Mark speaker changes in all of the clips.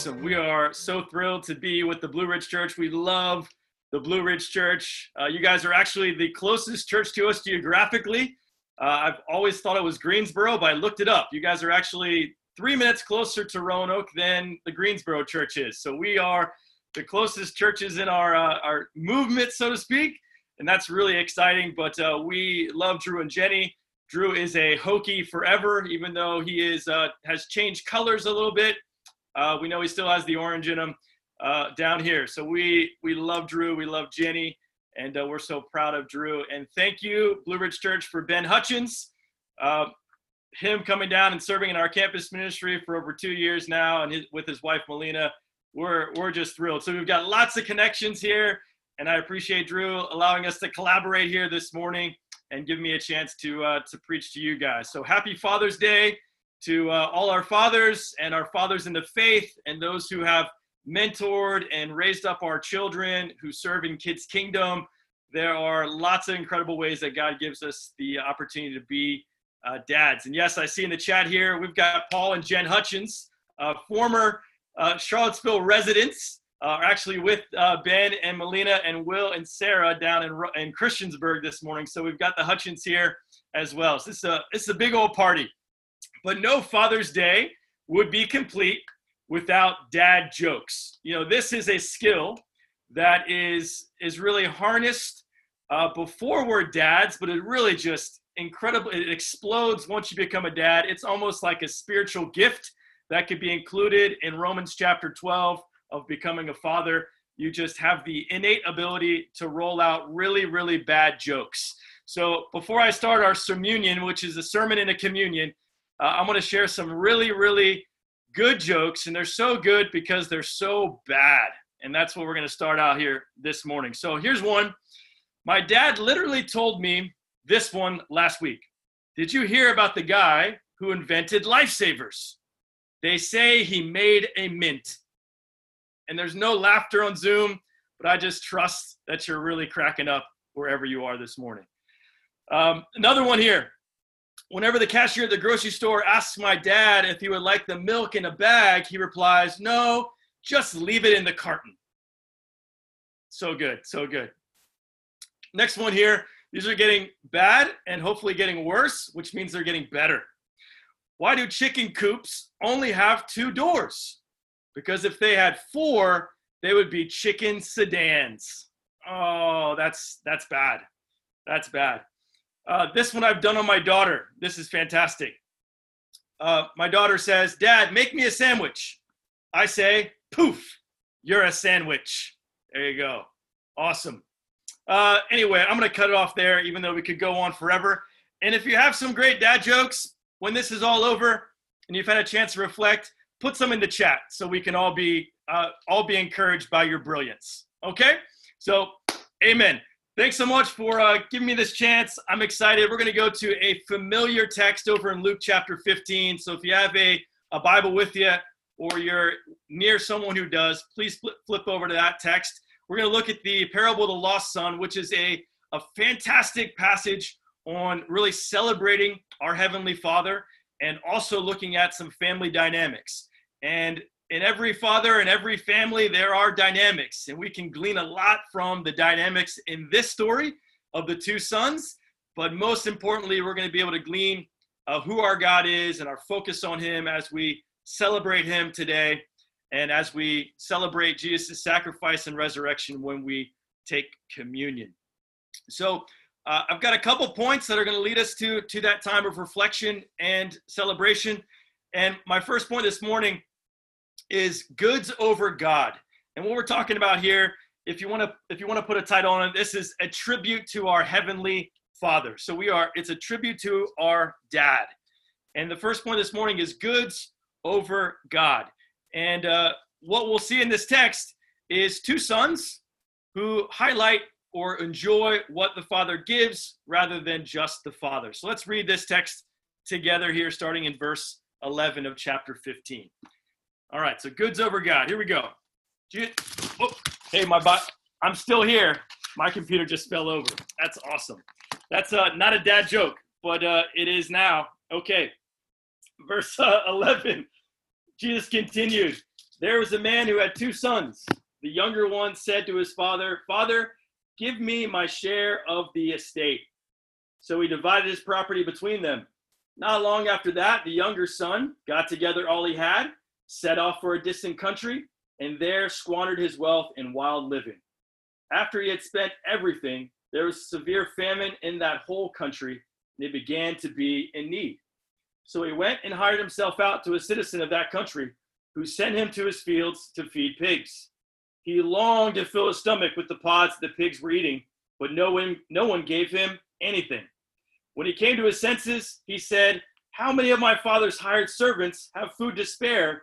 Speaker 1: awesome. We are so thrilled to be with the Blue Ridge Church. We love the Blue Ridge Church. Uh, you guys are actually the closest church to us geographically. Uh, I've always thought it was Greensboro, but I looked it up. You guys are actually three minutes closer to Roanoke than the Greensboro church is. So we are the closest churches in our uh, our movement, so to speak, and that's really exciting. But uh, we love Drew and Jenny. Drew is a Hokie forever, even though he is uh, has changed colors a little bit. Uh, we know he still has the orange in him uh, down here. So we we love Drew, we love Jenny, and uh, we're so proud of Drew. And thank you, Blue Ridge Church, for Ben Hutchins. Uh, him coming down and serving in our campus ministry for over two years now, and his, with his wife Melina, we're we're just thrilled. So we've got lots of connections here, and I appreciate Drew allowing us to collaborate here this morning and give me a chance to uh, to preach to you guys. So happy Father's Day to uh, all our fathers and our fathers in the faith and those who have mentored and raised up our children who serve in Kids Kingdom. There are lots of incredible ways that God gives us the opportunity to be uh, dads. And yes, I see in the chat here we've got Paul and Jen Hutchins, uh, former uh, Charlottesville residents, uh, are actually with uh, Ben and Melina and Will and Sarah down in, in Christiansburg this morning. So we've got the Hutchins here as well. So this is a, this is a big old party. But no Father's Day would be complete without dad jokes. You know, this is a skill that is is really harnessed uh, before we're dads, but it really just incredible. It explodes once you become a dad. It's almost like a spiritual gift that could be included in Romans chapter 12 of becoming a father. You just have the innate ability to roll out really, really bad jokes. So before I start our communion, which is a sermon and a communion, uh, I'm going to share some really, really good jokes, and they're so good because they're so bad. And that's what we're going to start out here this morning. So here's one. My dad literally told me this one last week. Did you hear about the guy who invented lifesavers? They say he made a mint. And there's no laughter on Zoom, but I just trust that you're really cracking up wherever you are this morning. Um, another one here whenever the cashier at the grocery store asks my dad if he would like the milk in a bag, he replies, No, just leave it in the carton. So good, so good. Next one here. These are getting bad and hopefully getting worse, which means they're getting better. Why do chicken coops only have two doors? Because if they had four, they would be chicken sedans. Oh, that's that's bad. That's bad. Uh, this one I've done on my daughter. This is fantastic. Uh, my daughter says, Dad, make me a sandwich. I say, poof, you're a sandwich. There you go. Awesome. Uh, anyway, I'm going to cut it off there, even though we could go on forever. And if you have some great dad jokes when this is all over and you've had a chance to reflect, put some in the chat so we can all be uh, all be encouraged by your brilliance. Okay? So, amen. Thanks so much for uh, giving me this chance. I'm excited. We're going to go to a familiar text over in Luke chapter 15. So if you have a, a Bible with you or you're near someone who does, please flip, flip over to that text. We're going to look at the parable of the lost son, which is a, a fantastic passage on really celebrating our Heavenly Father and also looking at some family dynamics. And in every father and every family, there are dynamics, and we can glean a lot from the dynamics in this story of the two sons. But most importantly, we're going to be able to glean uh, who our God is and our focus on Him as we celebrate Him today and as we celebrate Jesus' sacrifice and resurrection when we take communion. So, uh, I've got a couple points that are going to lead us to, to that time of reflection and celebration. And my first point this morning is goods over God. And what we're talking about here, if you want to if you want to put a title on it, this is a tribute to our heavenly Father. So we are it's a tribute to our dad. And the first point this morning is goods over God. And uh, what we'll see in this text is two sons who highlight or enjoy what the Father gives rather than just the Father. So let's read this text together here, starting in verse 11 of chapter 15. All right, so goods over God. Here we go. Oh, hey, my bot. I'm still here. My computer just fell over. That's awesome. That's uh, not a dad joke, but uh, it is now. Okay. Verse uh, 11. Jesus continued. There was a man who had two sons. The younger one said to his father, Father, give me my share of the estate. So he divided his property between them. Not long after that, the younger son got together all he had, set off for a distant country, and there squandered his wealth in wild living. After he had spent everything, there was severe famine in that whole country, and they began to be in need. So he went and hired himself out to a citizen of that country, who sent him to his fields to feed pigs. He longed to fill his stomach with the pods the pigs were eating, but no one, no one gave him anything. When he came to his senses, he said, How many of my father's hired servants have food to spare?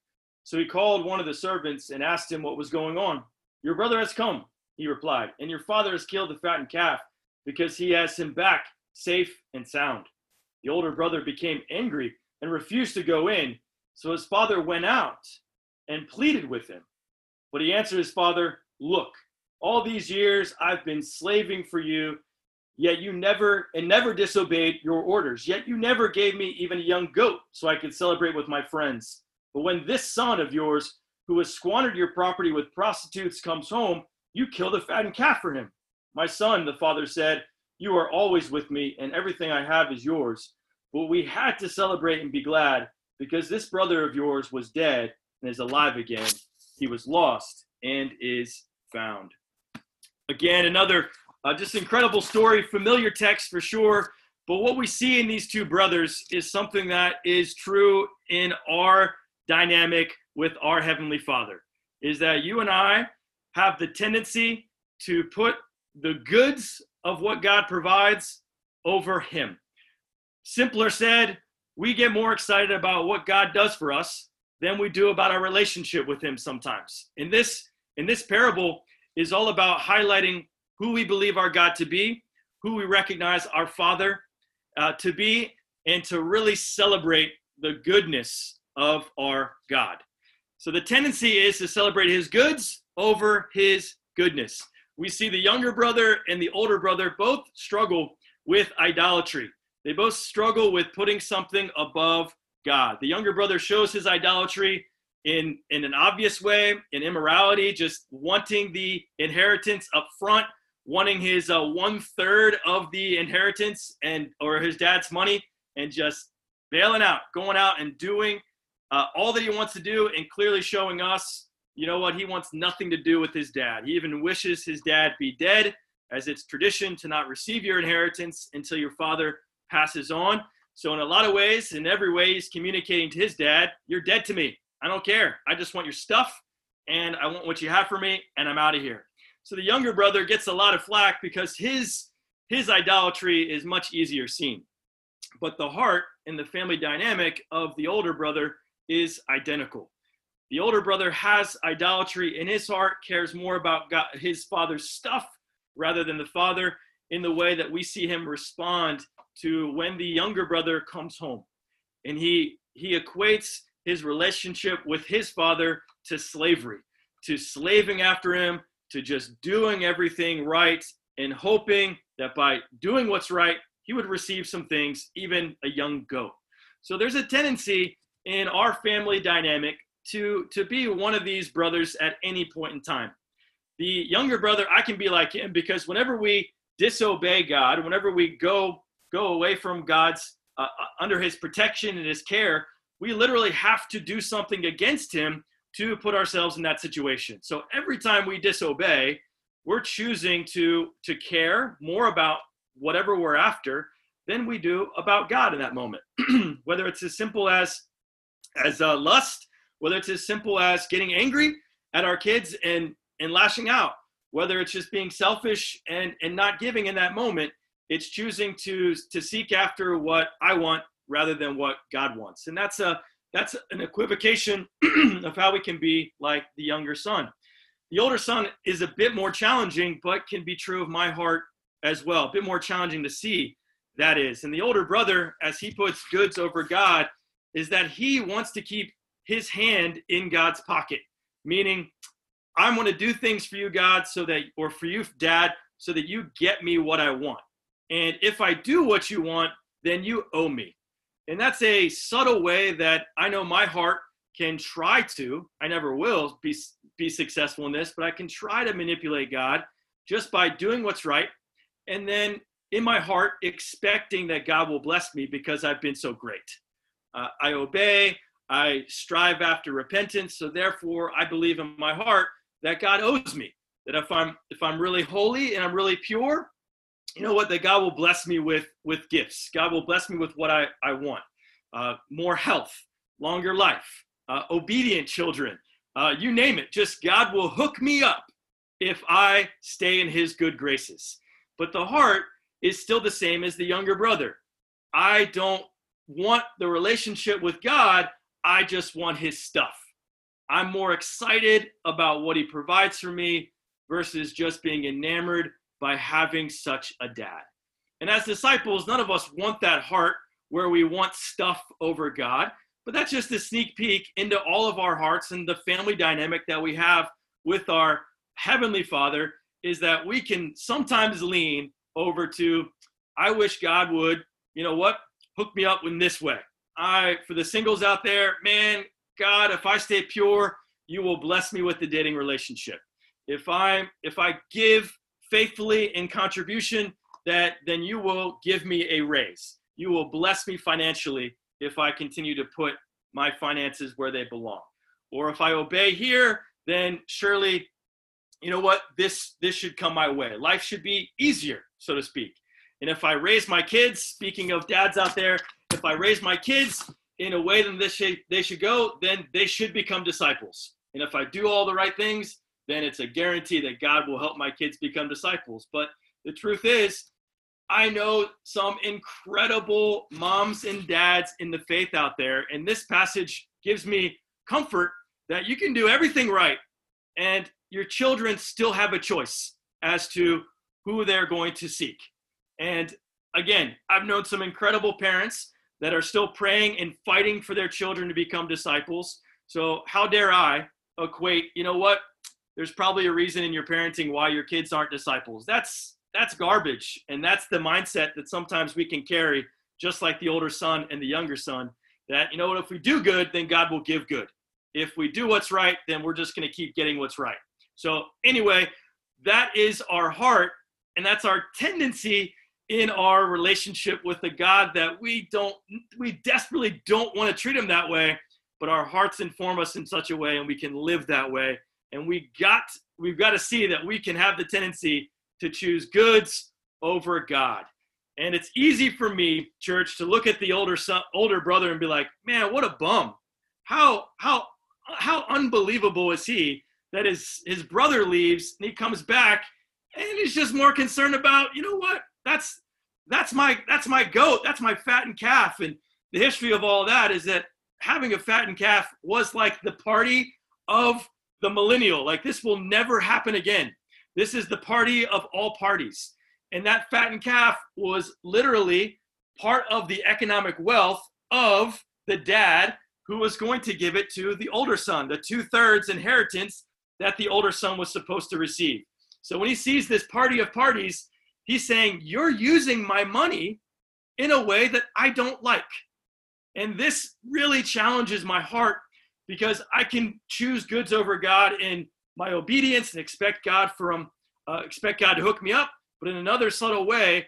Speaker 1: So he called one of the servants and asked him what was going on. Your brother has come, he replied, and your father has killed the fattened calf because he has him back safe and sound. The older brother became angry and refused to go in. So his father went out and pleaded with him. But he answered his father, Look, all these years I've been slaving for you, yet you never and never disobeyed your orders. Yet you never gave me even a young goat so I could celebrate with my friends. But when this son of yours, who has squandered your property with prostitutes, comes home, you kill the fattened calf for him. My son, the father said, You are always with me, and everything I have is yours. But we had to celebrate and be glad because this brother of yours was dead and is alive again he was lost and is found. Again, another uh, just incredible story, familiar text for sure. But what we see in these two brothers is something that is true in our dynamic with our Heavenly Father is that you and I have the tendency to put the goods of what God provides over Him. Simpler said, we get more excited about what God does for us than we do about our relationship with him sometimes. In this in this parable is all about highlighting who we believe our God to be, who we recognize our Father uh, to be, and to really celebrate the goodness of our God. So the tendency is to celebrate his goods over his goodness. We see the younger brother and the older brother both struggle with idolatry. They both struggle with putting something above God. The younger brother shows his idolatry in, in an obvious way, in immorality, just wanting the inheritance up front, wanting his uh, one third of the inheritance and or his dad's money, and just bailing out, going out and doing uh, all that he wants to do, and clearly showing us, you know what, he wants nothing to do with his dad. He even wishes his dad be dead, as it's tradition to not receive your inheritance until your father passes on. So, in a lot of ways, in every way, he's communicating to his dad, You're dead to me. I don't care. I just want your stuff and I want what you have for me and I'm out of here. So the younger brother gets a lot of flack because his his idolatry is much easier seen. But the heart and the family dynamic of the older brother is identical. The older brother has idolatry in his heart, cares more about God, his father's stuff rather than the father in the way that we see him respond to when the younger brother comes home and he he equates his relationship with his father to slavery to slaving after him to just doing everything right and hoping that by doing what's right he would receive some things even a young goat so there's a tendency in our family dynamic to to be one of these brothers at any point in time the younger brother i can be like him because whenever we disobey god whenever we go go away from God's uh, uh, under his protection and his care, we literally have to do something against him to put ourselves in that situation. So every time we disobey, we're choosing to to care more about whatever we're after than we do about God in that moment. whether it's as simple as as uh, lust, whether it's as simple as getting angry at our kids and and lashing out, whether it's just being selfish and and not giving in that moment, it's choosing to to seek after what I want rather than what God wants. And that's a that's an equivocation of how we can be like the younger son. The older son is a bit more challenging, but can be true of my heart as well. A bit more challenging to see that is. And the older brother, as he puts goods over God, is that he wants to keep his hand in God's pocket, meaning, I want to do things for you, God, so that, or for you, Dad, so that you get me what I want. And if I do what you want, then you owe me. And that's a subtle way that I know my heart can try to, I never will be, be successful in this, but I can try to manipulate God just by doing what's right. And then in my heart, expecting that God will bless me because I've been so great. Uh, I obey, I strive after repentance. So therefore, I believe in my heart that God owes me. That if I'm if I'm really holy and I'm really pure, you know what? That God will bless me with with gifts. God will bless me with what I I want. Uh, more health, longer life, uh, obedient children. Uh, you name it. Just God will hook me up if I stay in His good graces. But the heart is still the same as the younger brother. I don't want the relationship with God I just want his stuff. I'm more excited about what he provides for me versus just being enamored by having such a dad. And as disciples, none of us want that heart where we want stuff over God, but that's just a sneak peek into all of our hearts and the family dynamic that we have with our heavenly Father is that we can sometimes lean over to, I wish God would, you know what, hook me up in this way. I for the singles out there, man, God, if I stay pure, you will bless me with the dating relationship. If I if I give faithfully in contribution, that then you will give me a raise. You will bless me financially if I continue to put my finances where they belong. Or if I obey here, then surely you know what this this should come my way life should be easier so to speak and if i raise my kids speaking of dads out there if I raise my kids in a way that they should, they should go, then they should become disciples. And if I do all the right things, then it's a guarantee that God will help my kids become disciples. But the truth is, I know some incredible moms and dads in the faith out there, and this passage gives me comfort that you can do everything right, and your children still have a choice as to who they're going to seek. And again, I've known some incredible parents that are still praying and fighting for their children to become disciples. So, how dare I equate, you know what? There's probably a reason in your parenting why your kids aren't disciples. That's that's garbage. And that's the mindset that sometimes we can carry, just like the older son and the younger son, that, you know what, if we do good, then God will give good. If we do what's right, then we're just going to keep getting what's right. So, anyway, that is our heart, and that's our tendency in our relationship with a God that we don't, we desperately don't want to treat him that way, but our hearts inform us in such a way and we can live that way. And we got, we've got to see that we can have the tendency to choose goods over God. And it's easy for me, church, to look at the older son, older brother and be like, man, what a bum. How, how, how unbelievable is he that his, his brother leaves and he comes back and he's just more concerned about, you know what? That's that's my that's my goat. That's my fattened calf. And the history of all that is that having a fattened calf was like the party of the millennial. Like this will never happen again. This is the party of all parties. And that fattened calf was literally part of the economic wealth of the dad who was going to give it to the older son, the two thirds inheritance that the older son was supposed to receive. So when he sees this party of parties, He's saying, You're using my money in a way that I don't like. And this really challenges my heart because I can choose goods over God in my obedience and expect God from uh, expect God to hook me up. But in another subtle way,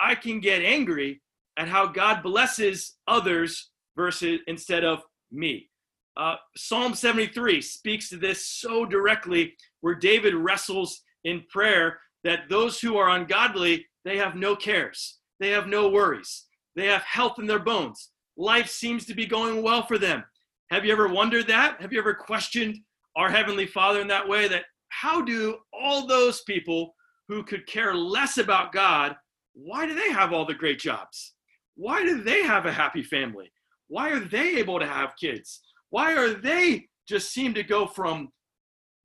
Speaker 1: I can get angry at how God blesses others versus instead of me. Uh, Psalm 73 speaks to this so directly, where David wrestles in prayer that those who are ungodly, they have no cares, they have no worries, they have health in their bones. Life seems to be going well for them. Have you ever wondered that? Have you ever questioned our Heavenly Father in that way? That how do all those people who could care less about God, why do they have all the great jobs? Why do they have a happy family? Why are they able to have kids? Why are they just seem to go from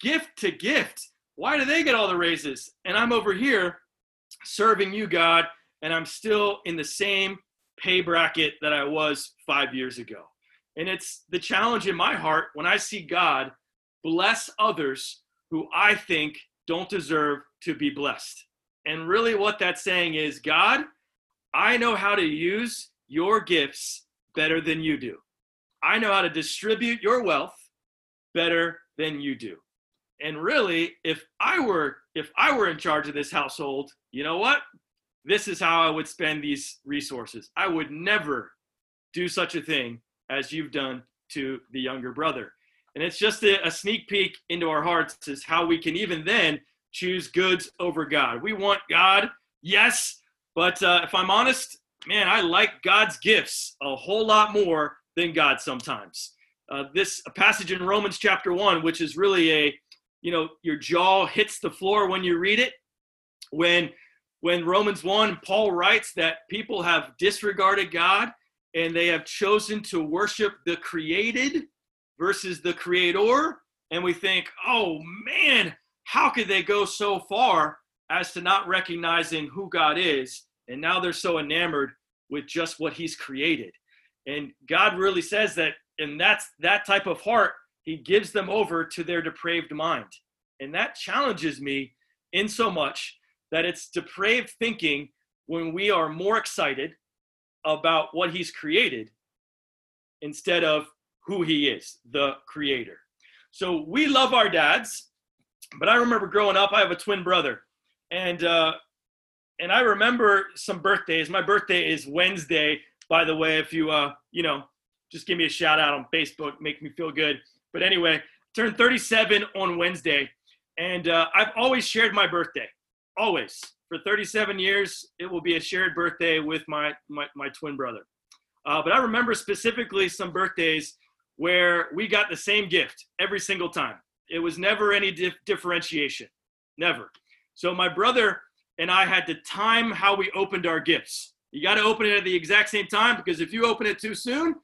Speaker 1: gift to gift? Why do they get all the raises? And I'm over here serving you, God, and I'm still in the same pay bracket that I was five years ago. And it's the challenge in my heart when I see God bless others who I think don't deserve to be blessed. And really, what that's saying is, God, I know how to use your gifts better than you do. I know how to distribute your wealth better than you do. And really, if I were if I were in charge of this household, you know what? This is how I would spend these resources. I would never do such a thing as you've done to the younger brother. And it's just a, a sneak peek into our hearts is how we can even then choose goods over God. We want God, yes, but uh, if I'm honest, man, I like God's gifts a whole lot more than God sometimes. Uh, this passage in Romans chapter one, which is really a, you know, your jaw hits the floor when you read it. When when Romans one, Paul writes that people have disregarded God and they have chosen to worship the created versus the creator, and we think, oh man, how could they go so far as to not recognizing who God is? And now they're so enamored with just what He's created. And God really says that, and that's that type of heart, He gives them over to their depraved mind. And that challenges me in so much that it's depraved thinking when we are more excited about what He's created instead of who He is, the Creator. So we love our dads, but I remember growing up, I have a twin brother. And uh, and I remember some birthdays. My birthday is Wednesday, by the way, if you, uh, you know, just give me a shout out on Facebook, make me feel good. But anyway, turned 37 on Wednesday, and uh, I've always shared my birthday, always. For 37 years, it will be a shared birthday with my my, my twin brother. Uh, but I remember specifically some birthdays where we got the same gift every single time. It was never any dif- differentiation, never. So my brother and I had to time how we opened our gifts. You got to open it at the exact same time because if you open it too soon,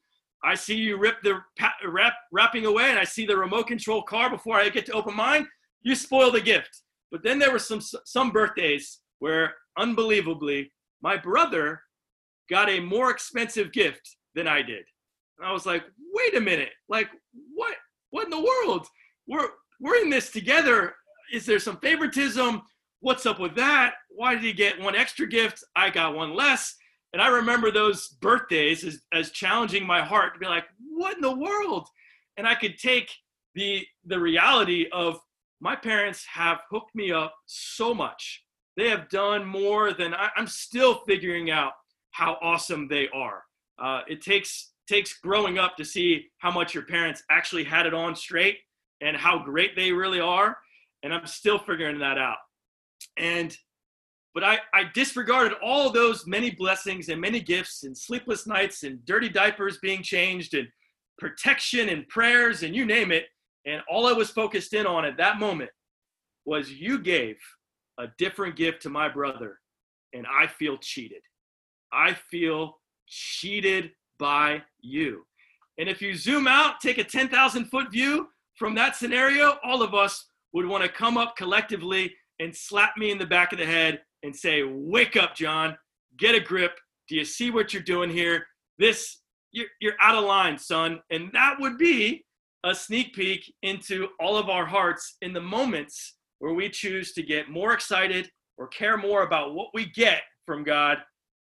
Speaker 1: I see you rip the wrap, wrapping away and I see the remote control car before I get to open mine. You spoil the gift. But then there were some some birthdays where unbelievably my brother got a more expensive gift than I did. And I was like, "Wait a minute. Like what what in the world? We're we're in this together. Is there some favoritism? What's up with that? Why did he get one extra gift? I got one less. And I remember those birthdays as, as challenging my heart to be like, what in the world? And I could take the the reality of my parents have hooked me up so much. They have done more than I, am still figuring out how awesome they are. Uh, it takes takes growing up to see how much your parents actually had it on straight and how great they really are. And I'm still figuring that out. And but I, I disregarded all those many blessings and many gifts and sleepless nights and dirty diapers being changed and protection and prayers and you name it. And all I was focused in on at that moment was you gave a different gift to my brother, and I feel cheated. I feel cheated by you. And if you zoom out, take a 10,000 foot view from that scenario, all of us would want to come up collectively and slap me in the back of the head and say, Wake up, John, get a grip. Do you see what you're doing here? This, you're, you're out of line, son. And that would be a sneak peek into all of our hearts in the moments where we choose to get more excited or care more about what we get from God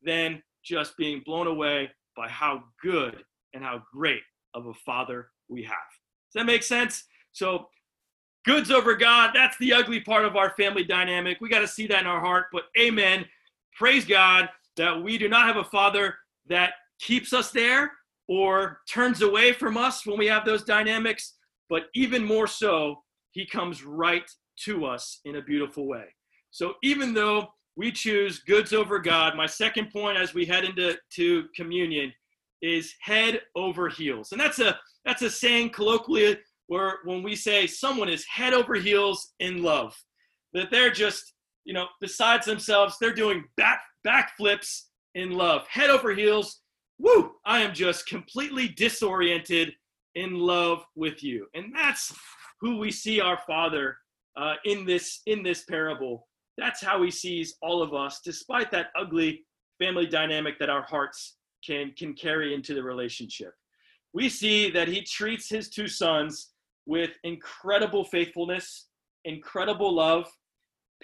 Speaker 1: than just being blown away by how good and how great of a father we have. Does that make sense? So goods over God. That's the ugly part of our family dynamic. We got to see that in our heart. But amen. Praise God that we do not have a father that keeps us there, or turns away from us when we have those dynamics, but even more so, he comes right to us in a beautiful way. So even though we choose goods over God, my second point as we head into to communion is head over heels. And that's a that's a saying colloquially where when we say someone is head over heels in love, that they're just, you know, besides themselves, they're doing back backflips in love, head over heels. Woo! I am just completely disoriented in love with you. And that's who we see our Father uh, in this in this parable. That's how he sees all of us, despite that ugly family dynamic that our hearts can can carry into the relationship. We see that he treats his two sons with incredible faithfulness, incredible love,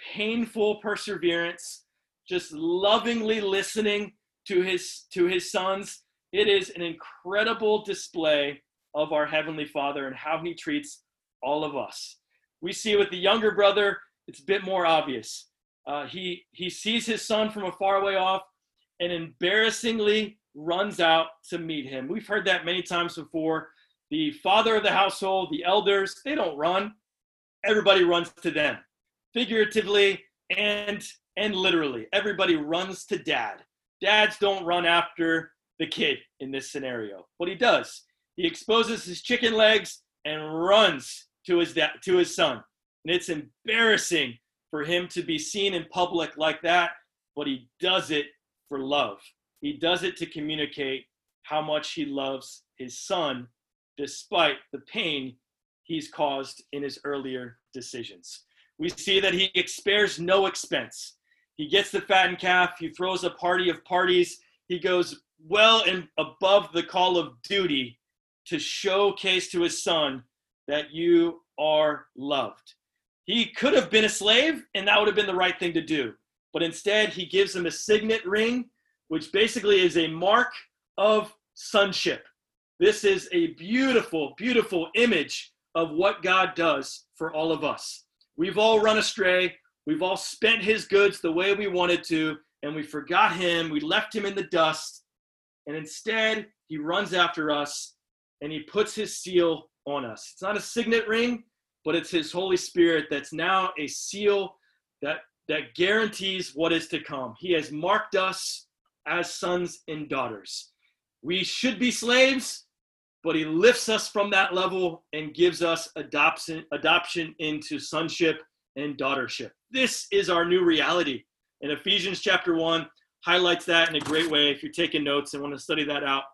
Speaker 1: painful perseverance, just lovingly listening to his to his sons. It is an incredible display of our heavenly Father and how he treats all of us. We see with the younger brother, it's a bit more obvious. Uh, he he sees his son from a far way off and embarrassingly runs out to meet him. We've heard that many times before. The father of the household, the elders, they don't run. Everybody runs to them, figuratively and and literally. Everybody runs to dad. Dads don't run after the kid in this scenario. What he does, he exposes his chicken legs and runs to his dad, to his son. And it's embarrassing for him to be seen in public like that, but he does it for love. He does it to communicate how much he loves his son despite the pain he's caused in his earlier decisions. We see that he spares no expense. He gets the fattened calf, he throws a party of parties, he goes well and above the call of duty to showcase to his son that you are loved. He could have been a slave, and that would have been the right thing to do. But instead, he gives him a signet ring, which basically is a mark of sonship. This is a beautiful, beautiful image of what God does for all of us. We've all run astray. We've all spent his goods the way we wanted to, and we forgot him. We left him in the dust. And instead, he runs after us and he puts his seal on us. It's not a signet ring, but it's his Holy Spirit that's now a seal that, that guarantees what is to come. He has marked us as sons and daughters. We should be slaves, but he lifts us from that level and gives us adoption, adoption into sonship and daughtership. This is our new reality. And Ephesians chapter 1 highlights that in a great way if you're taking notes and want to study that out.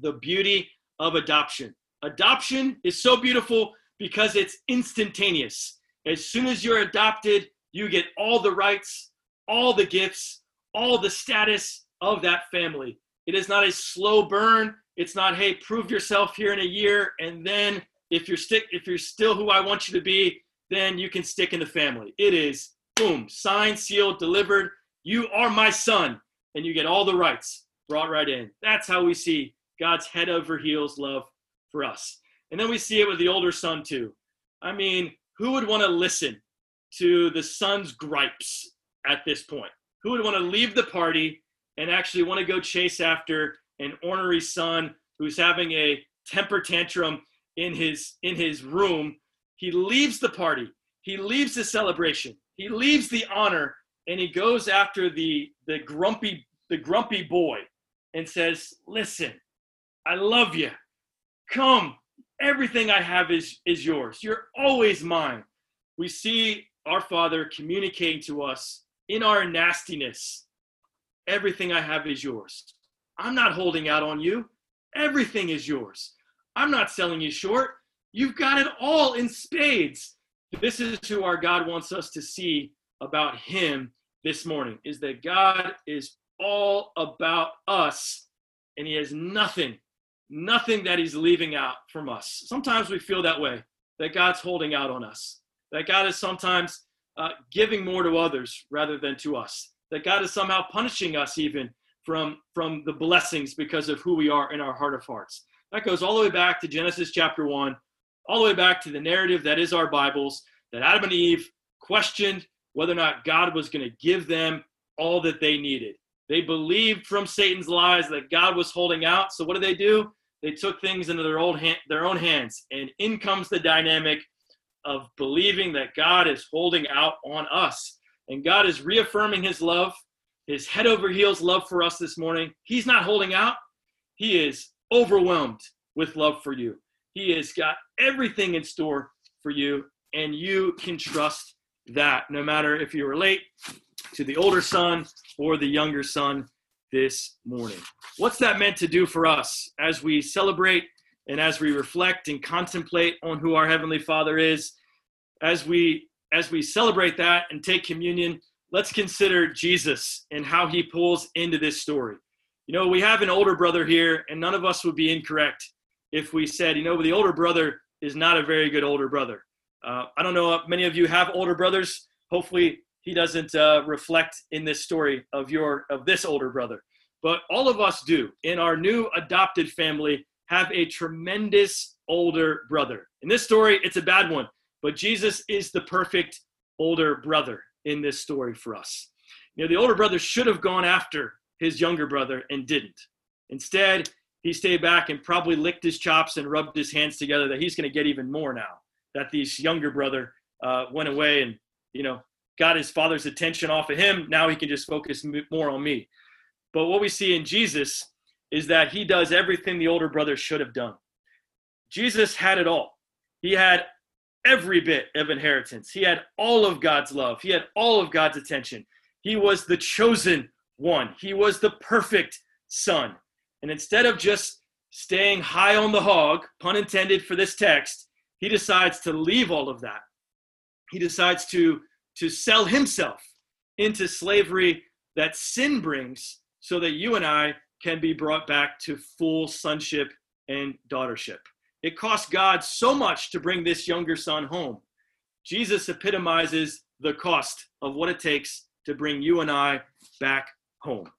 Speaker 1: The beauty of adoption. Adoption is so beautiful because it's instantaneous. As soon as you're adopted, you get all the rights, all the gifts, all the status of that family. It is not a slow burn. It's not, hey, prove yourself here in a year, and then if you're stick, if you're still who I want you to be, then you can stick in the family. It is boom, signed, sealed, delivered. You are my son, and you get all the rights brought right in. That's how we see God's head over heels love for us. And then we see it with the older son too. I mean, who would want to listen to the son's gripes at this point? Who would want to leave the party and actually want to go chase after an ornery son who's having a temper tantrum in his in his room? He leaves the party. He leaves the celebration. He leaves the honor and he goes after the the grumpy the grumpy boy and says, "Listen, I love you. Come, everything I have is, is yours. You're always mine. We see our Father communicating to us in our nastiness everything I have is yours. I'm not holding out on you. Everything is yours. I'm not selling you short. You've got it all in spades. This is who our God wants us to see about Him this morning is that God is all about us and He has nothing nothing that he's leaving out from us. Sometimes we feel that way, that God's holding out on us, that God is sometimes uh, giving more to others rather than to us, that God is somehow punishing us even from, from the blessings because of who we are in our heart of hearts. That goes all the way back to Genesis chapter 1, all the way back to the narrative that is our Bibles, that Adam and Eve questioned whether or not God was going to give them all that they needed. They believed from Satan's lies that God was holding out. So what did they do? They took things into their own hand, their own hands, and in comes the dynamic of believing that God is holding out on us. And God is reaffirming his love, his head over heels love for us this morning. He's not holding out, he is overwhelmed with love for you. He has got everything in store for you, and you can trust that no matter if you relate to the older son or the younger son this morning. What's that meant to do for us as we celebrate and as we reflect and contemplate on who our heavenly Father is? As we as we celebrate that and take communion, let's consider Jesus and how he pulls into this story. You know, we have an older brother here, and none of us would be incorrect if we said, you know, the older brother is not a very good older brother. Uh, I don't know, many of you have older brothers. Hopefully, he doesn't uh, reflect in this story of your of this older brother. But all of us do in our new adopted family have a tremendous older brother. In this story, it's a bad one, but Jesus is the perfect older brother in this story for us. You know, the older brother should have gone after his younger brother and didn't. Instead, he stayed back and probably licked his chops and rubbed his hands together that he's going to get even more now that this younger brother uh, went away and you know got his father's attention off of him. Now he can just focus more on me. But what we see in Jesus is that he does everything the older brother should have done. Jesus had it all. He had every bit of inheritance. He had all of God's love. He had all of God's attention. He was the chosen one. He was the perfect son. And instead of just staying high on the hog, pun intended for this text, he decides to leave all of that. He decides to, to sell himself into slavery that sin brings so that you and I can be brought back to full sonship and daughtership. It cost God so much to bring this younger son home. Jesus epitomizes the cost of what it takes to bring you and I back home.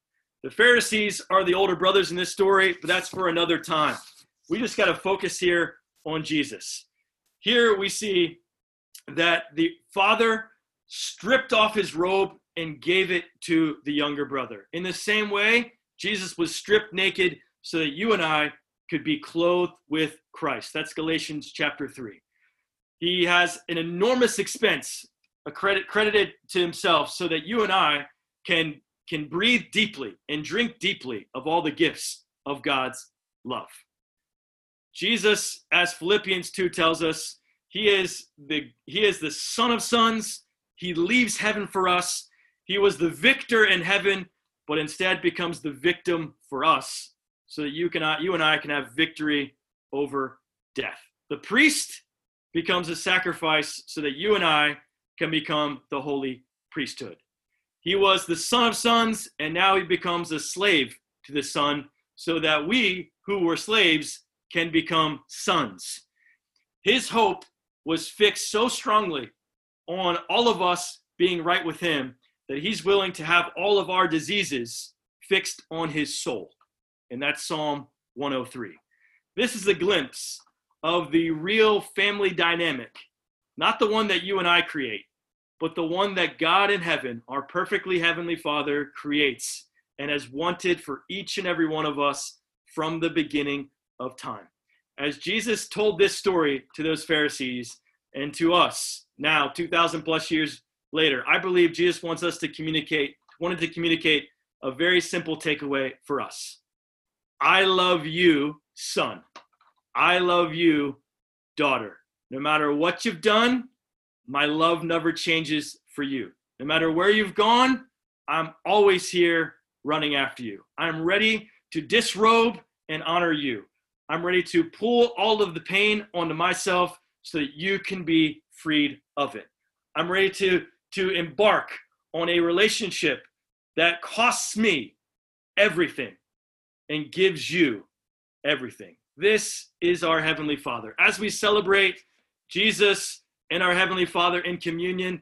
Speaker 1: The Pharisees are the older brothers in this story, but that's for another time. We just got to focus here on Jesus. Here we see that the father stripped off his robe and gave it to the younger brother. In the same way, Jesus was stripped naked so that you and I could be clothed with Christ. That's Galatians chapter 3. He has an enormous expense accredit, credited to himself so that you and I can can breathe deeply and drink deeply of all the gifts of God's love. Jesus, as Philippians 2 tells us, he is the he is the son of sons. He leaves heaven for us. He was the victor in heaven, but instead becomes the victim for us, so that you cannot uh, you and I can have victory over death. The priest becomes a sacrifice so that you and I can become the holy priesthood. He was the son of sons, and now he becomes a slave to the son, so that we who were slaves can become sons. His hope was fixed so strongly on all of us being right with him that he's willing to have all of our diseases fixed on his soul. And that's Psalm 103. This is a glimpse of the real family dynamic, not the one that you and I create, but the one that God in heaven, our perfectly heavenly Father, creates and has wanted for each and every one of us from the beginning of time. As Jesus told this story to those Pharisees and to us now, 2,000 plus years later, I believe Jesus wants us to communicate, wanted to communicate a very simple takeaway for us. I love you, son. I love you, daughter. No matter what you've done, my love never changes for you. No matter where you've gone, I'm always here running after you. I'm ready to disrobe and honor you. I'm ready to pull all of the pain onto myself so that you can be freed of it. I'm ready to, to embark on a relationship that costs me everything and gives you everything. This is our Heavenly Father. As we celebrate Jesus and our Heavenly Father in communion,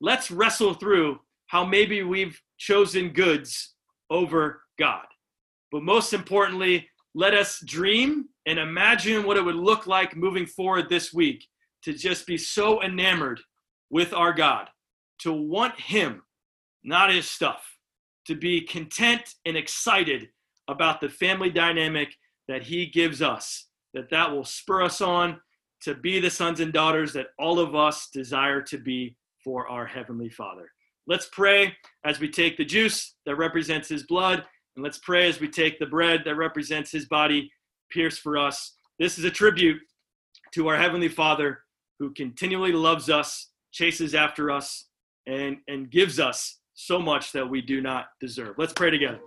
Speaker 1: let's wrestle through how maybe we've chosen goods over God. But most importantly, let us dream and imagine what it would look like moving forward this week to just be so enamored with our God, to want Him, not His stuff, to be content and excited about the family dynamic that He gives us, that that will spur us on to be the sons and daughters that all of us desire to be for our Heavenly Father. Let's pray as we take the juice that represents His blood, and let's pray as we take the bread that represents His body pierced for us. This is a tribute to our Heavenly Father who continually loves us, chases after us, and, and gives us so much that we do not deserve. Let's pray together.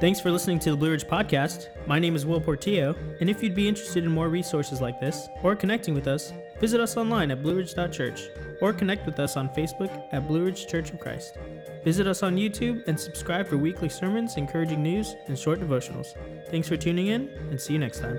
Speaker 2: Thanks for listening to the Blue Ridge Podcast. My name is Will Portillo, and if you'd be interested in more resources like this or connecting with us, visit us online at blueridge.church or connect with us on Facebook at Blue Ridge Church of Christ. Visit us on YouTube and subscribe for weekly sermons, encouraging news, and short devotionals. Thanks for tuning in, and see you next time.